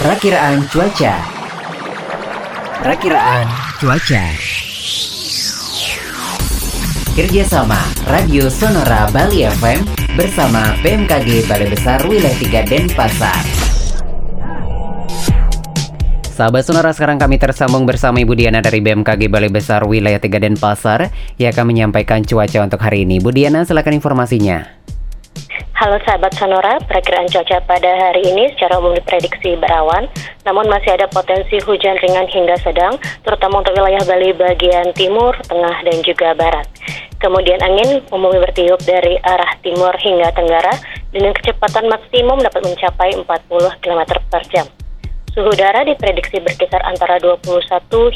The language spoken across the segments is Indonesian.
Perakiraan cuaca. Perakiraan cuaca. Kerjasama Radio Sonora Bali FM bersama BMKG Balai Besar Wilayah 3 Denpasar. Sahabat Sonora, sekarang kami tersambung bersama Ibu Diana dari BMKG Balai Besar Wilayah 3 Denpasar yang akan menyampaikan cuaca untuk hari ini. Bu Diana, silakan informasinya. Halo sahabat Sonora, perakiraan cuaca pada hari ini secara umum diprediksi berawan, namun masih ada potensi hujan ringan hingga sedang, terutama untuk wilayah Bali bagian timur, tengah, dan juga barat. Kemudian angin umumnya bertiup dari arah timur hingga tenggara dengan kecepatan maksimum dapat mencapai 40 km per jam. Suhu udara diprediksi berkisar antara 21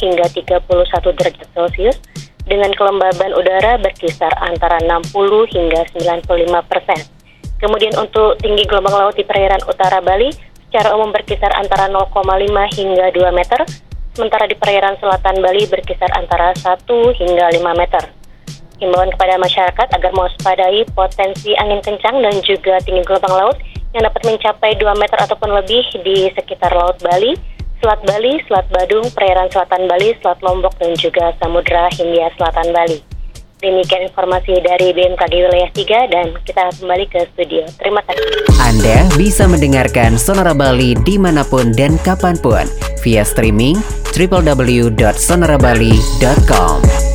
hingga 31 derajat Celcius dengan kelembaban udara berkisar antara 60 hingga 95 persen. Kemudian untuk tinggi gelombang laut di perairan utara Bali secara umum berkisar antara 0,5 hingga 2 meter, sementara di perairan selatan Bali berkisar antara 1 hingga 5 meter. Himbauan kepada masyarakat agar mewaspadai potensi angin kencang dan juga tinggi gelombang laut yang dapat mencapai 2 meter ataupun lebih di sekitar Laut Bali, Selat Bali, Selat Badung, perairan selatan Bali, Selat Lombok, dan juga Samudra Hindia Selatan Bali. Demikian informasi dari BMKG Wilayah 3 dan kita kembali ke studio. Terima kasih. Anda bisa mendengarkan Sonora Bali di mana pun dan kapan pun via streaming www.sonorabali.com.